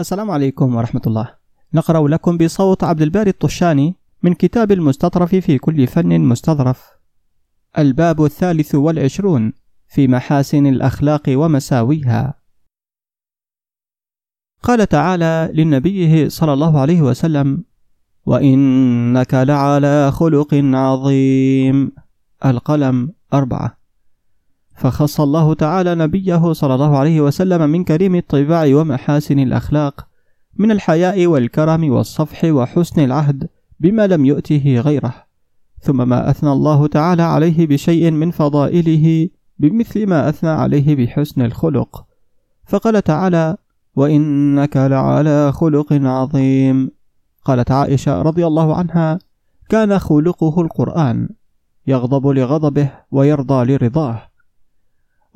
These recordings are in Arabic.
السلام عليكم ورحمة الله. نقرأ لكم بصوت عبد الباري الطشاني من كتاب المستطرف في كل فن مستظرف. الباب الثالث والعشرون في محاسن الأخلاق ومساويها. قال تعالى لنبيه صلى الله عليه وسلم: وإنك لعلى خلق عظيم. القلم أربعة. فخص الله تعالى نبيه صلى الله عليه وسلم من كريم الطباع ومحاسن الأخلاق من الحياء والكرم والصفح وحسن العهد بما لم يؤته غيره. ثم ما أثنى الله تعالى عليه بشيء من فضائله بمثل ما أثنى عليه بحسن الخلق. فقال تعالى وإنك لعلى خلق عظيم قالت عائشة رضي الله عنها كان خلقه القرآن يغضب لغضبه ويرضى لرضاه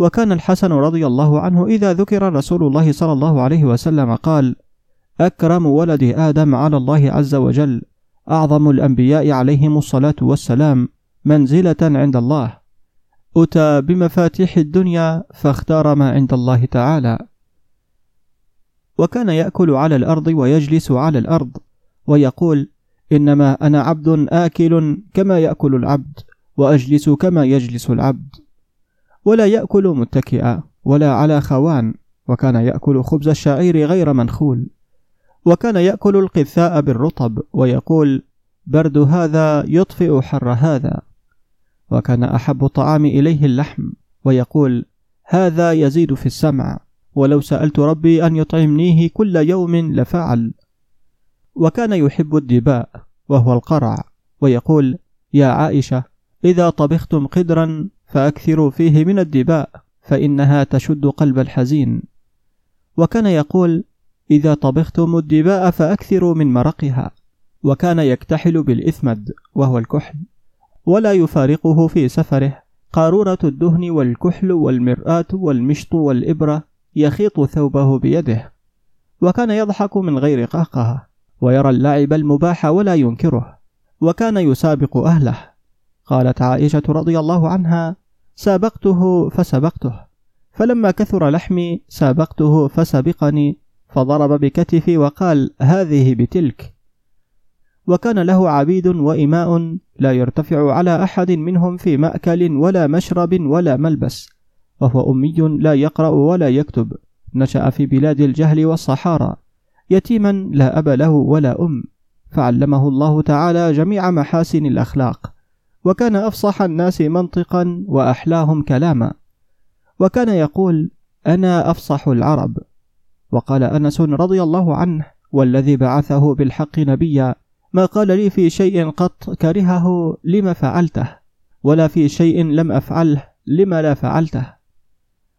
وكان الحسن رضي الله عنه إذا ذكر رسول الله صلى الله عليه وسلم قال: أكرم ولد آدم على الله عز وجل، أعظم الأنبياء عليهم الصلاة والسلام منزلة عند الله. أتى بمفاتيح الدنيا فاختار ما عند الله تعالى. وكان يأكل على الأرض ويجلس على الأرض، ويقول: إنما أنا عبد آكل كما يأكل العبد، وأجلس كما يجلس العبد. ولا يأكل متكئا ولا على خوان وكان يأكل خبز الشعير غير منخول وكان يأكل القثاء بالرطب ويقول برد هذا يطفئ حر هذا. وكان أحب الطعام إليه اللحم ويقول هذا يزيد في السمع ولو سألت ربي أن يطعمنيه كل يوم لفعل. وكان يحب الدباء وهو القرع ويقول يا عائشة إذا طبختم قدرا فأكثروا فيه من الدباء فإنها تشد قلب الحزين. وكان يقول إذا طبختم الدباء فأكثروا من مرقها. وكان يكتحل بالإثمد وهو الكحل. ولا يفارقه في سفره. قارورة الدهن والكحل والمرآة والمشط والإبرة يخيط ثوبه بيده. وكان يضحك من غير قهقه ويرى اللعب المباح ولا ينكره. وكان يسابق أهله. قالت عائشة رضي الله عنها سابقته فسبقته فلما كثر لحمي سابقته فسبقني فضرب بكتفي وقال هذه بتلك. وكان له عبيد وإماء لا يرتفع على أحد منهم في مأكل ولا مشرب ولا ملبس وهو أمي لا يقرأ ولا يكتب نشأ في بلاد الجهل والصحارى يتيما لا أب له ولا أم فعلمه الله تعالى جميع محاسن الأخلاق. وكان أفصح الناس منطقا وأحلاهم كلاما. وكان يقول أنا أفصح العرب. وقال أنس رضي الله عنه والذي بعثه بالحق نبيا ما قال لي في شيء قط كرهه لم فعلته؟ ولا في شيء لم أفعله لم لا فعلته؟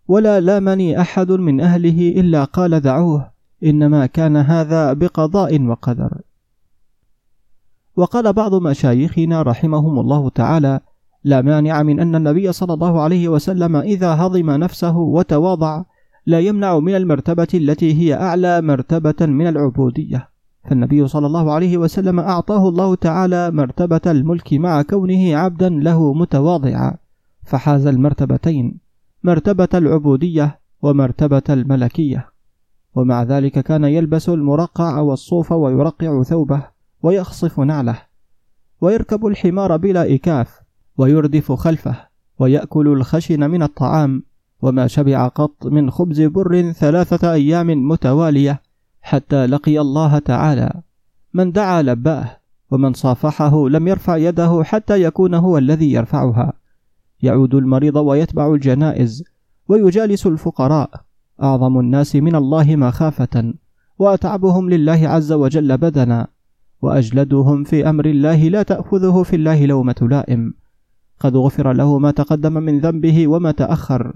ولا لامني أحد من أهله إلا قال دعوه إنما كان هذا بقضاء وقدر. وقال بعض مشايخنا رحمهم الله تعالى لا مانع من أن النبي صلى الله عليه وسلم إذا هضم نفسه وتواضع لا يمنع من المرتبة التي هي أعلى مرتبة من العبودية. فالنبي صلى الله عليه وسلم أعطاه الله تعالى مرتبة الملك مع كونه عبدا له متواضعا فحاز المرتبتين مرتبة العبودية ومرتبة الملكية. ومع ذلك كان يلبس المرقع والصوف ويرقع ثوبه. ويخصف نعله ويركب الحمار بلا إكاف ويردف خلفه ويأكل الخشن من الطعام وما شبع قط من خبز بر ثلاثة أيام متوالية حتى لقي الله تعالى. من دعا لباه ومن صافحه لم يرفع يده حتى يكون هو الذي يرفعها. يعود المريض ويتبع الجنائز ويجالس الفقراء. أعظم الناس من الله مخافة وأتعبهم لله عز وجل بدنا. وأجلدهم في أمر الله لا تأخذه في الله لومة لائم. قد غفر له ما تقدم من ذنبه وما تأخر.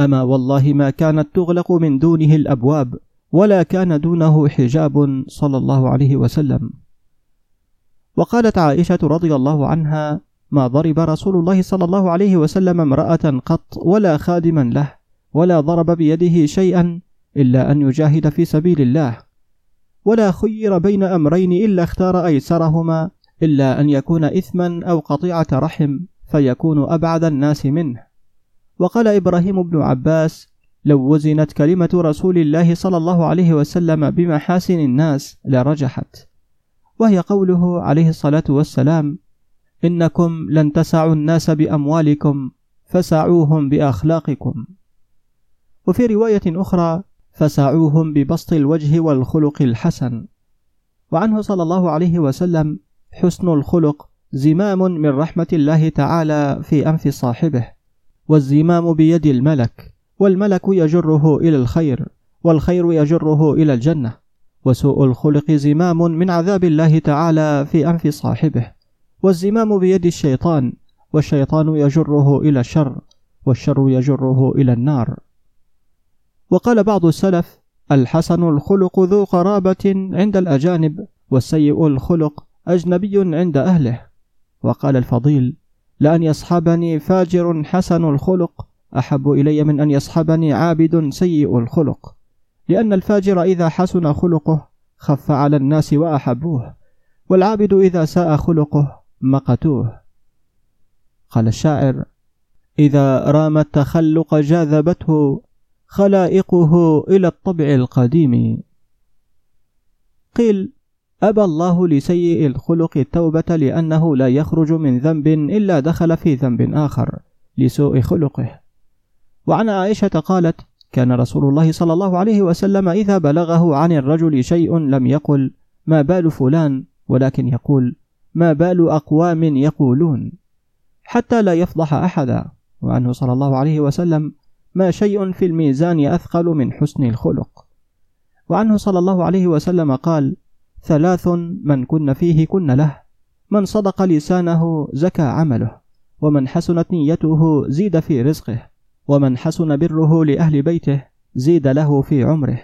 أما والله ما كانت تغلق من دونه الأبواب ولا كان دونه حجاب صلى الله عليه وسلم. وقالت عائشة رضي الله عنها ما ضرب رسول الله صلى الله عليه وسلم امرأة قط ولا خادما له ولا ضرب بيده شيئا إلا أن يجاهد في سبيل الله. ولا خير بين أمرين إلا اختار أيسرهما إلا أن يكون إثما أو قطيعة رحم فيكون أبعد الناس منه. وقال إبراهيم بن عباس لو وزنت كلمة رسول الله صلى الله عليه وسلم بمحاسن الناس لرجحت. وهي قوله عليه الصلاة والسلام إنكم لن تسعوا الناس بأموالكم فسعوهم بأخلاقكم. وفي رواية أخرى فسعوهم ببسط الوجه والخلق الحسن. وعنه صلى الله عليه وسلم حسن الخلق زمام من رحمة الله تعالى في أنف صاحبه والزمام بيد الملك والملك يجره إلى الخير والخير يجره إلى الجنة. وسوء الخلق زمام من عذاب الله تعالى في أنف صاحبه والزمام بيد الشيطان والشيطان يجره إلى الشر والشر يجره إلى النار. وقال بعض السلف الحسن الخلق ذو قرابة عند الأجانب والسيء الخلق أجنبي عند أهله. وقال الفضيل لأن يصحبني فاجر حسن الخلق أحب إلي من أن يصحبني عابد سيء الخلق. لأن الفاجر إذا حسن خلقه خف على الناس وأحبوه والعابد إذا ساء خلقه مقتوه. قال الشاعر إذا رام التخلق جاذبته خلائقه إلى الطبع القديم. قيل أبى الله لسيء الخلق التوبة لأنه لا يخرج من ذنب إلا دخل في ذنب آخر لسوء خلقه. وعن عائشة قالت كان رسول الله صلى الله عليه وسلم إذا بلغه عن الرجل شيء لم يقل ما بال فلان ولكن يقول ما بال أقوام يقولون حتى لا يفضح أحدا. وعنه صلى الله عليه وسلم ما شيء في الميزان أثقل من حسن الخلق. وعنه صلى الله عليه وسلم قال ثلاث من كن فيه كن له من صدق لسانه زكى عمله ومن حسنت نيته زيد في رزقه ومن حسن بره لأهل بيته زيد له في عمره.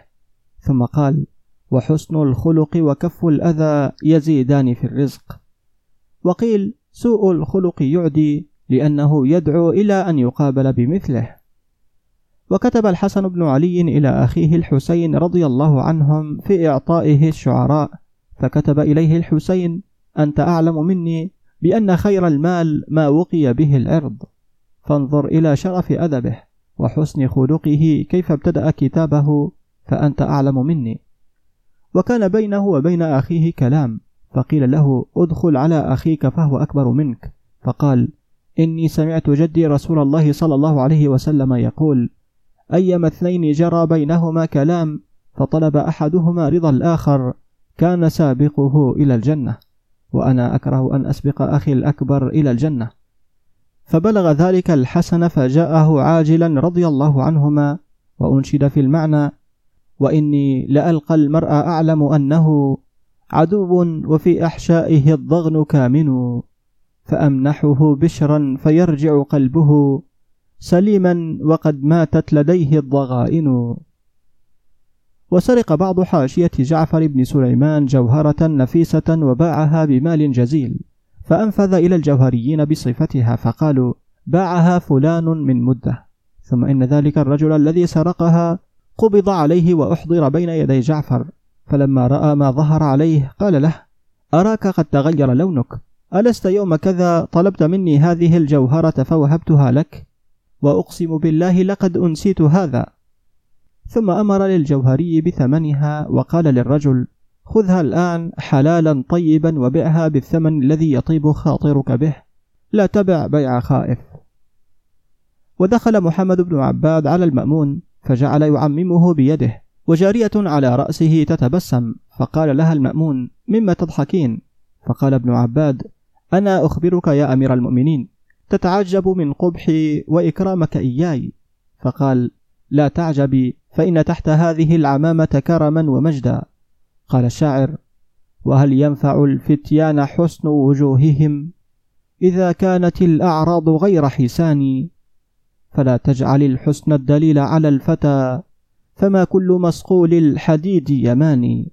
ثم قال وحسن الخلق وكف الأذى يزيدان في الرزق. وقيل سوء الخلق يعدي لأنه يدعو إلى أن يقابل بمثله. وكتب الحسن بن علي إلى أخيه الحسين رضي الله عنهم في إعطائه الشعراء فكتب إليه الحسين أنت أعلم مني بأن خير المال ما وقي به العرض فانظر إلى شرف أدبه وحسن خلقه كيف ابتدأ كتابه فأنت أعلم مني. وكان بينه وبين أخيه كلام فقيل له أدخل على أخيك فهو أكبر منك. فقال إني سمعت جدي رسول الله صلى الله عليه وسلم يقول أيما اثنين جرى بينهما كلام فطلب أحدهما رضا الآخر كان سابقه إلى الجنة وأنا أكره أن أسبق أخي الأكبر إلى الجنة. فبلغ ذلك الحسن فجاءه عاجلا رضي الله عنهما وأنشد في المعنى وإني لألقى المرء أعلم أنه عدو وفي أحشائه الضغن كامن فأمنحه بشرا فيرجع قلبه سليما وقد ماتت لديه الضغائن. وسرق بعض حاشية جعفر بن سليمان جوهرة نفيسة وباعها بمال جزيل فأنفذ إلى الجوهريين بصفتها فقالوا باعها فلان من مدة. ثم إن ذلك الرجل الذي سرقها قبض عليه وأحضر بين يدي جعفر فلما رأى ما ظهر عليه قال له أراك قد تغير لونك ألست يوم كذا طلبت مني هذه الجوهرة فوهبتها لك؟ وأقسم بالله لقد أنسيت هذا. ثم أمر للجوهري بثمنها وقال للرجل خذها الآن حلالا طيبا وبعها بالثمن الذي يطيب خاطرك به. لا تبع بيع خائف. ودخل محمد بن عباد على المأمون فجعل يعممه بيده وجارية على رأسه تتبسم فقال لها المأمون مما تضحكين؟ فقال ابن عباد أنا أخبرك يا أمير المؤمنين. تتعجب من قبحي وإكرامك إياي. فقال لا تعجبي فإن تحت هذه العمامة كرما ومجدا. قال الشاعر وهل ينفع الفتيان حسن وجوههم إذا كانت الأعراض غير حسان؟ فلا تجعل الحسن الدليل على الفتى فما كل مسقول الحديد يماني.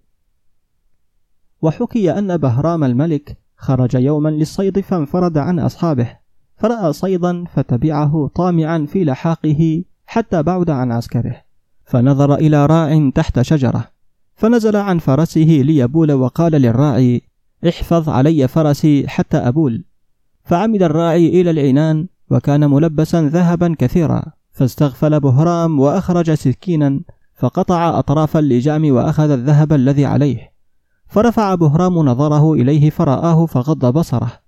وحكي أن بهرام الملك خرج يوما للصيد فانفرد عن أصحابه. فرأى صيدا فتبعه طامعا في لحاقه حتى بعد عن عسكره. فنظر إلى راع تحت شجرة فنزل عن فرسه ليبول وقال للراعي احفظ علي فرسي حتى أبول. فعمد الراعي إلى العنان وكان ملبسا ذهبا كثيرا فاستغفل بهرام وأخرج سكينا فقطع أطراف اللجام وأخذ الذهب الذي عليه. فرفع بهرام نظره إليه فرآه فغض بصره.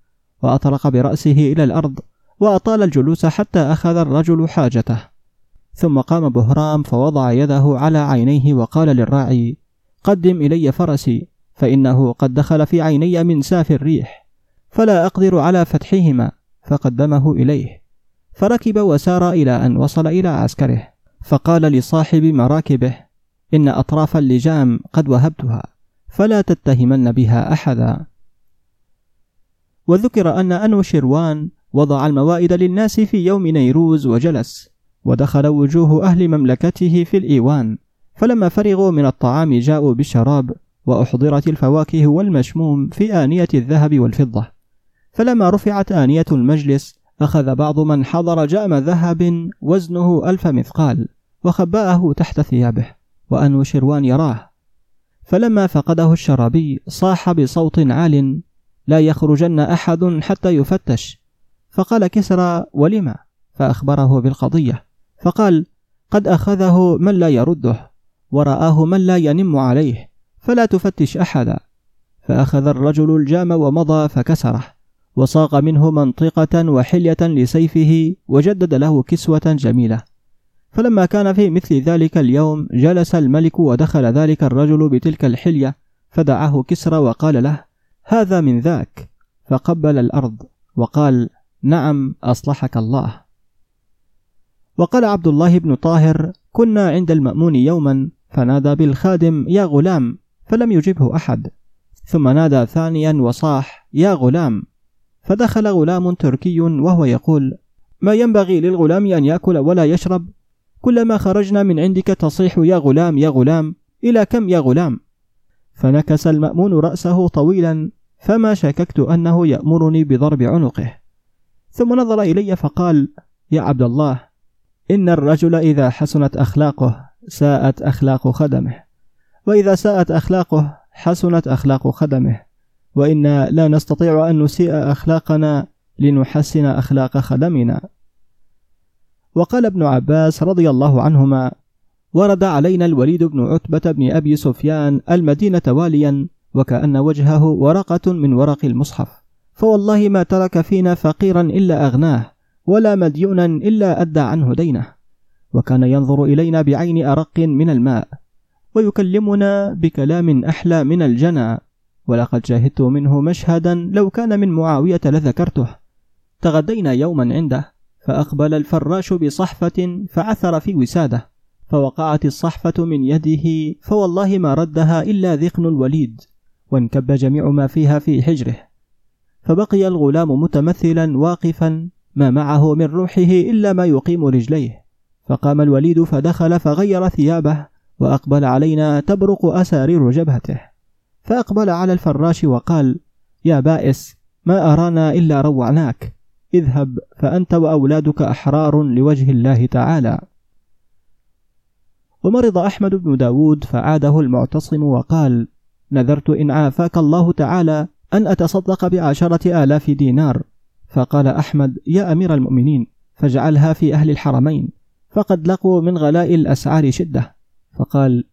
وأطرق برأسه إلى الأرض وأطال الجلوس حتى أخذ الرجل حاجته. ثم قام بهرام فوضع يده على عينيه وقال للراعي قدم إلي فرسي فإنه قد دخل في عيني من ساف الريح فلا أقدر على فتحهما. فقدمه إليه. فركب وسار إلى أن وصل إلى عسكره. فقال لصاحب مراكبه إن أطراف اللجام قد وهبتها فلا تتهمن بها أحدا. وذكر أن أنو شروان وضع الموائد للناس في يوم نيروز وجلس ودخل وجوه أهل مملكته في الإيوان فلما فرغوا من الطعام جاءوا بالشراب وأحضرت الفواكه والمشموم في آنية الذهب والفضة. فلما رفعت آنية المجلس أخذ بعض من حضر جام ذهب وزنه ألف مثقال وخبأه تحت ثيابه وأنو شروان يراه. فلما فقده الشرابي صاح بصوت عال لا يخرجن أحد حتى يفتش. فقال كسرى ولم؟ فأخبره بالقضية. فقال قد أخذه من لا يرده ورآه من لا ينم عليه فلا تفتش أحدا. فأخذ الرجل الجام ومضى فكسره وصاغ منه منطقة وحلية لسيفه وجدد له كسوة جميلة. فلما كان في مثل ذلك اليوم جلس الملك ودخل ذلك الرجل بتلك الحلية فدعاه كسرى وقال له هذا من ذاك. فقبل الأرض وقال نعم أصلحك الله. وقال عبد الله بن طاهر كنا عند المأمون يوما فنادى بالخادم يا غلام! فلم يجبه أحد. ثم نادى ثانيا وصاح يا غلام! فدخل غلام تركي وهو يقول ما ينبغي للغلام أن يأكل ولا يشرب؟ كلما خرجنا من عندك تصيح يا غلام يا غلام! إلى كم يا غلام؟ فنكس المأمون رأسه طويلا فما شككت أنه يأمرني بضرب عنقه. ثم نظر إلي فقال يا عبد الله إن الرجل إذا حسنت أخلاقه ساءت أخلاق خدمه. وإذا ساءت أخلاقه حسنت أخلاق خدمه. وإنا لا نستطيع أن نسيء أخلاقنا لنحسن أخلاق خدمنا. وقال ابن عباس رضي الله عنهما ورد علينا الوليد بن عتبة بن أبي سفيان المدينة واليا وكأن وجهه ورقة من ورق المصحف. فوالله ما ترك فينا فقيرا إلا أغناه ولا مديونا إلا أدى عنه دينه. وكان ينظر إلينا بعين أرق من الماء ويكلمنا بكلام أحلى من الجنى. ولقد شاهدت منه مشهدا لو كان من معاوية لذكرته. تغدينا يوما عنده فأقبل الفراش بصحفة فعثر في وساده. فوقعت الصحفة من يده فوالله ما ردها إلا ذقن الوليد وانكب جميع ما فيها في حجره. فبقي الغلام متمثلا واقفا ما معه من روحه إلا ما يقيم رجليه. فقام الوليد فدخل فغير ثيابه وأقبل علينا تبرق أسارير جبهته. فأقبل على الفراش وقال يا بائس ما أرانا إلا روعناك. اذهب فأنت وأولادك أحرار لوجه الله تعالى. ومرض أحمد بن داود فعاده المعتصم وقال نذرت إن عافاك الله تعالى أن أتصدق بعشرة آلاف دينار. فقال أحمد يا أمير المؤمنين فاجعلها في أهل الحرمين فقد لقوا من غلاء الأسعار شدة. فقال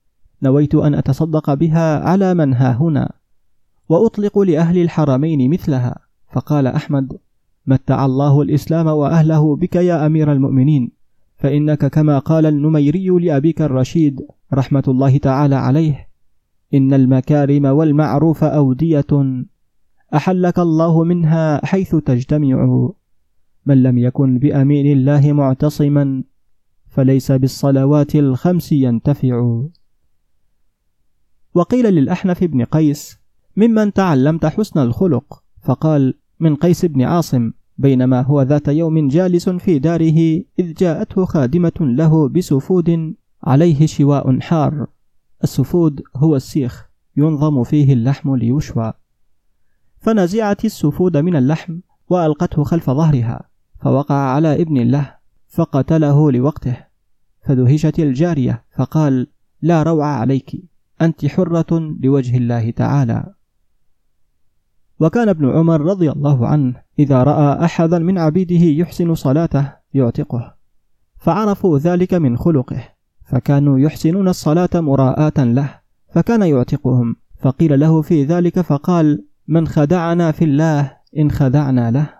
نويت أن أتصدق بها على من ها هنا وأطلق لأهل الحرمين مثلها. فقال أحمد متع الله الإسلام وأهله بك يا أمير المؤمنين فإنك كما قال النميري لأبيك الرشيد رحمة الله تعالى عليه إن المكارم والمعروف أودية أحلك الله منها حيث تجتمع. من لم يكن بأمين الله معتصما فليس بالصلوات الخمس ينتفع. وقيل للأحنف بن قيس ممن تعلمت حسن الخلق فقال من قيس بن عاصم بينما هو ذات يوم جالس في داره إذ جاءته خادمة له بسفود عليه شواء حار. السفود هو السيخ ينظم فيه اللحم ليشوى. فنزعت السفود من اللحم وألقته خلف ظهرها فوقع على ابن له فقتله لوقته. فدهشت الجارية فقال لا روع عليك أنت حرة لوجه الله تعالى. وكان ابن عمر رضي الله عنه إذا رأى أحدا من عبيده يحسن صلاته يعتقه. فعرفوا ذلك من خلقه. فكانوا يحسنون الصلاة مراءة له. فكان يعتقهم. فقيل له في ذلك فقال من خدعنا في الله إن خدعنا له.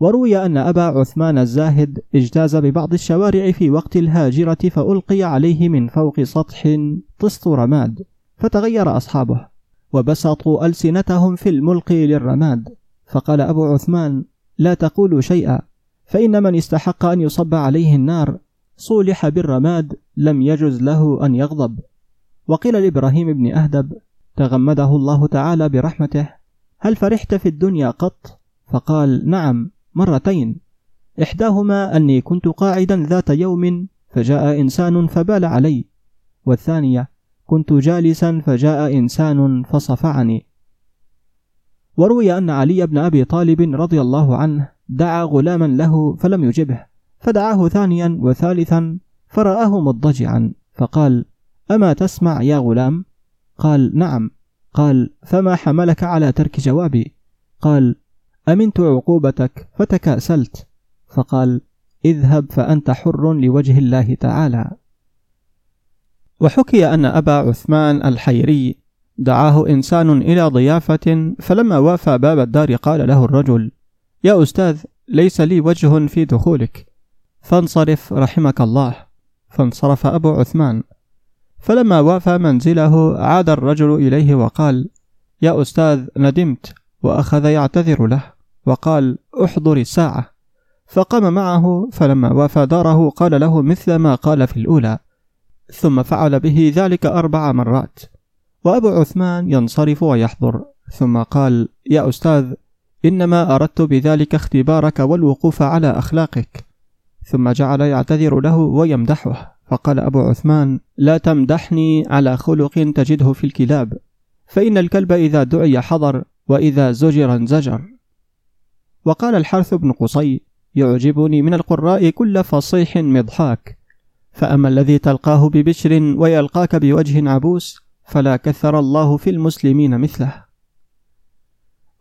وروي أن أبا عثمان الزاهد اجتاز ببعض الشوارع في وقت الهاجرة فألقي عليه من فوق سطح طست رماد فتغير أصحابه وبسطوا ألسنتهم في الملقي للرماد. فقال أبو عثمان لا تقولوا شيئا فإن من استحق أن يصب عليه النار صولح بالرماد لم يجز له أن يغضب. وقيل لإبراهيم بن أهدب تغمده الله تعالى برحمته هل فرحت في الدنيا قط؟ فقال نعم مرتين إحداهما أني كنت قاعدا ذات يوم فجاء إنسان فبال علي والثانية كنت جالسا فجاء إنسان فصفعني. وروي أن علي بن أبي طالب رضي الله عنه دعا غلاما له فلم يجبه فدعاه ثانيا وثالثا فرآه مضجعا فقال أما تسمع يا غلام؟ قال نعم. قال فما حملك على ترك جوابي؟ قال أمنت عقوبتك فتكاسلت. فقال اذهب فأنت حر لوجه الله تعالى. وحكي أن أبا عثمان الحيري دعاه إنسان إلى ضيافة فلما وافى باب الدار قال له الرجل يا أستاذ ليس لي وجه في دخولك. فانصرف رحمك الله. فانصرف أبو عثمان. فلما وافى منزله عاد الرجل إليه وقال يا أستاذ ندمت وأخذ يعتذر له. وقال أحضر الساعة. فقام معه فلما وافى داره قال له مثل ما قال في الأولى. ثم فعل به ذلك أربع مرات. وأبو عثمان ينصرف ويحضر ثم قال يا أستاذ إنما أردت بذلك اختبارك والوقوف على أخلاقك. ثم جعل يعتذر له ويمدحه فقال أبو عثمان لا تمدحني على خلق تجده في الكلاب فإن الكلب إذا دعي حضر وإذا زجر انزجر. وقال الحرث بن قصي يعجبني من القراء كل فصيح مضحاك فأما الذي تلقاه ببشر ويلقاك بوجه عبوس فلا كثر الله في المسلمين مثله.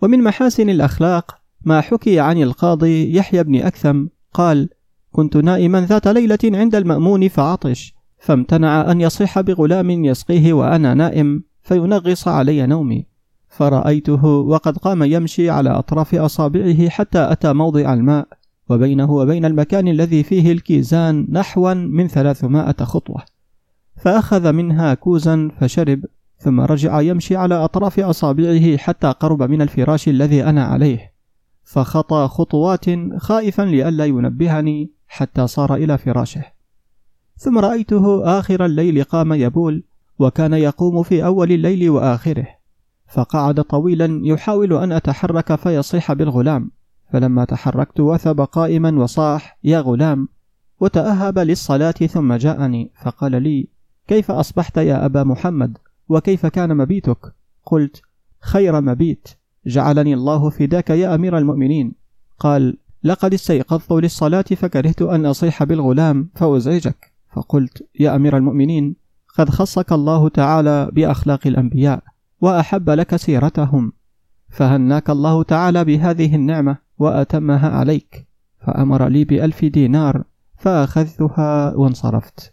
ومن محاسن الأخلاق ما حكي عن القاضي يحيى بن أكثم قال كنت نائما ذات ليلة عند المأمون فعطش فامتنع أن يصيح بغلام يسقيه وأنا نائم فينغص علي نومي. فرأيته وقد قام يمشي على أطراف أصابعه حتى أتى موضع الماء وبينه وبين المكان الذي فيه الكيزان نحوا من ثلاثمائة خطوة. فأخذ منها كوزا فشرب ثم رجع يمشي على أطراف أصابعه حتى قرب من الفراش الذي أنا عليه. فخطى خطوات خائفا لئلا ينبهني حتى صار إلى فراشه. ثم رأيته آخر الليل قام يبول وكان يقوم في أول الليل وآخره. فقعد طويلا يحاول أن أتحرك فيصيح بالغلام. فلما تحركت وثب قائما وصاح يا غلام! وتأهب للصلاة ثم جاءني فقال لي كيف أصبحت يا أبا محمد؟ وكيف كان مبيتك؟ قلت خير مبيت. جعلني الله فداك يا أمير المؤمنين. قال لقد استيقظت للصلاة فكرهت أن أصيح بالغلام فأزعجك. فقلت يا أمير المؤمنين قد خصك الله تعالى بأخلاق الأنبياء وأحب لك سيرتهم. فهناك الله تعالى بهذه النعمة وأتمها عليك. فأمر لي بألف دينار فأخذتها وانصرفت.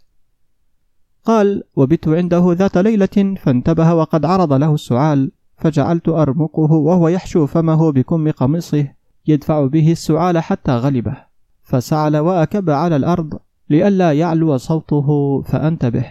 قال وبت عنده ذات ليلة فانتبه وقد عرض له السعال فجعلت أرمقه وهو يحشو فمه بكم قميصه يدفع به السعال حتى غلبه فسعل وأكب على الأرض لئلا يعلو صوته فأنتبه.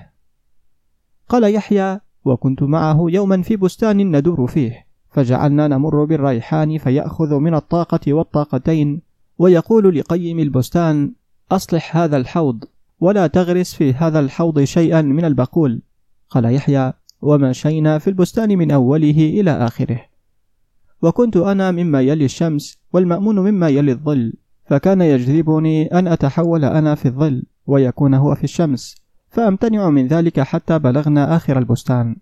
قال يحيى وكنت معه يوما في بستان ندور فيه فجعلنا نمر بالريحان فيأخذ من الطاقة والطاقتين ويقول لقيم البستان أصلح هذا الحوض. ولا تغرس في هذا الحوض شيئا من البقول. قال يحيى ومشينا في البستان من أوله إلى آخره. وكنت أنا مما يلي الشمس والمأمون مما يلي الظل فكان يجذبني أن أتحول أنا في الظل ويكون هو في الشمس فأمتنع من ذلك حتى بلغنا آخر البستان.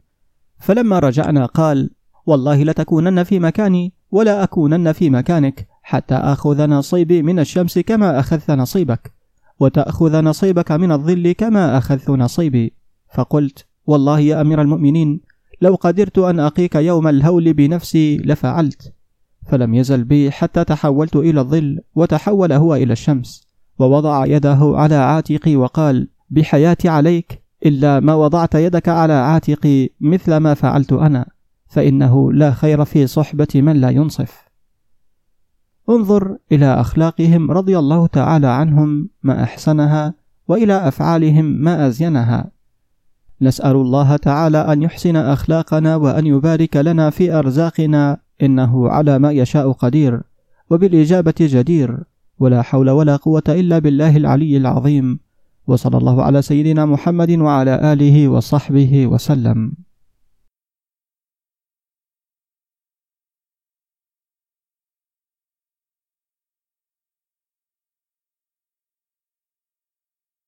فلما رجعنا قال والله لتكونن في مكاني ولا أكونن في مكانك حتى آخذ نصيبي من الشمس كما أخذت نصيبك. وتأخذ نصيبك من الظل كما أخذت نصيبي. فقلت والله يا أمير المؤمنين لو قدرت أن أقيك يوم الهول بنفسي لفعلت. فلم يزل بي حتى تحولت إلى الظل وتحول هو إلى الشمس. ووضع يده على عاتقي وقال بحياتي عليك إلا ما وضعت يدك على عاتقي مثل ما فعلت أنا فإنه لا خير في صحبة من لا ينصف. انظر إلى أخلاقهم رضي الله تعالى عنهم ما أحسنها وإلى أفعالهم ما أزينها. نسأل الله تعالى أن يحسن أخلاقنا وأن يبارك لنا في أرزاقنا إنه على ما يشاء قدير وبالإجابة جدير. ولا حول ولا قوة إلا بالله العلي العظيم. وصلى الله على سيدنا محمد وعلى آله وصحبه وسلم.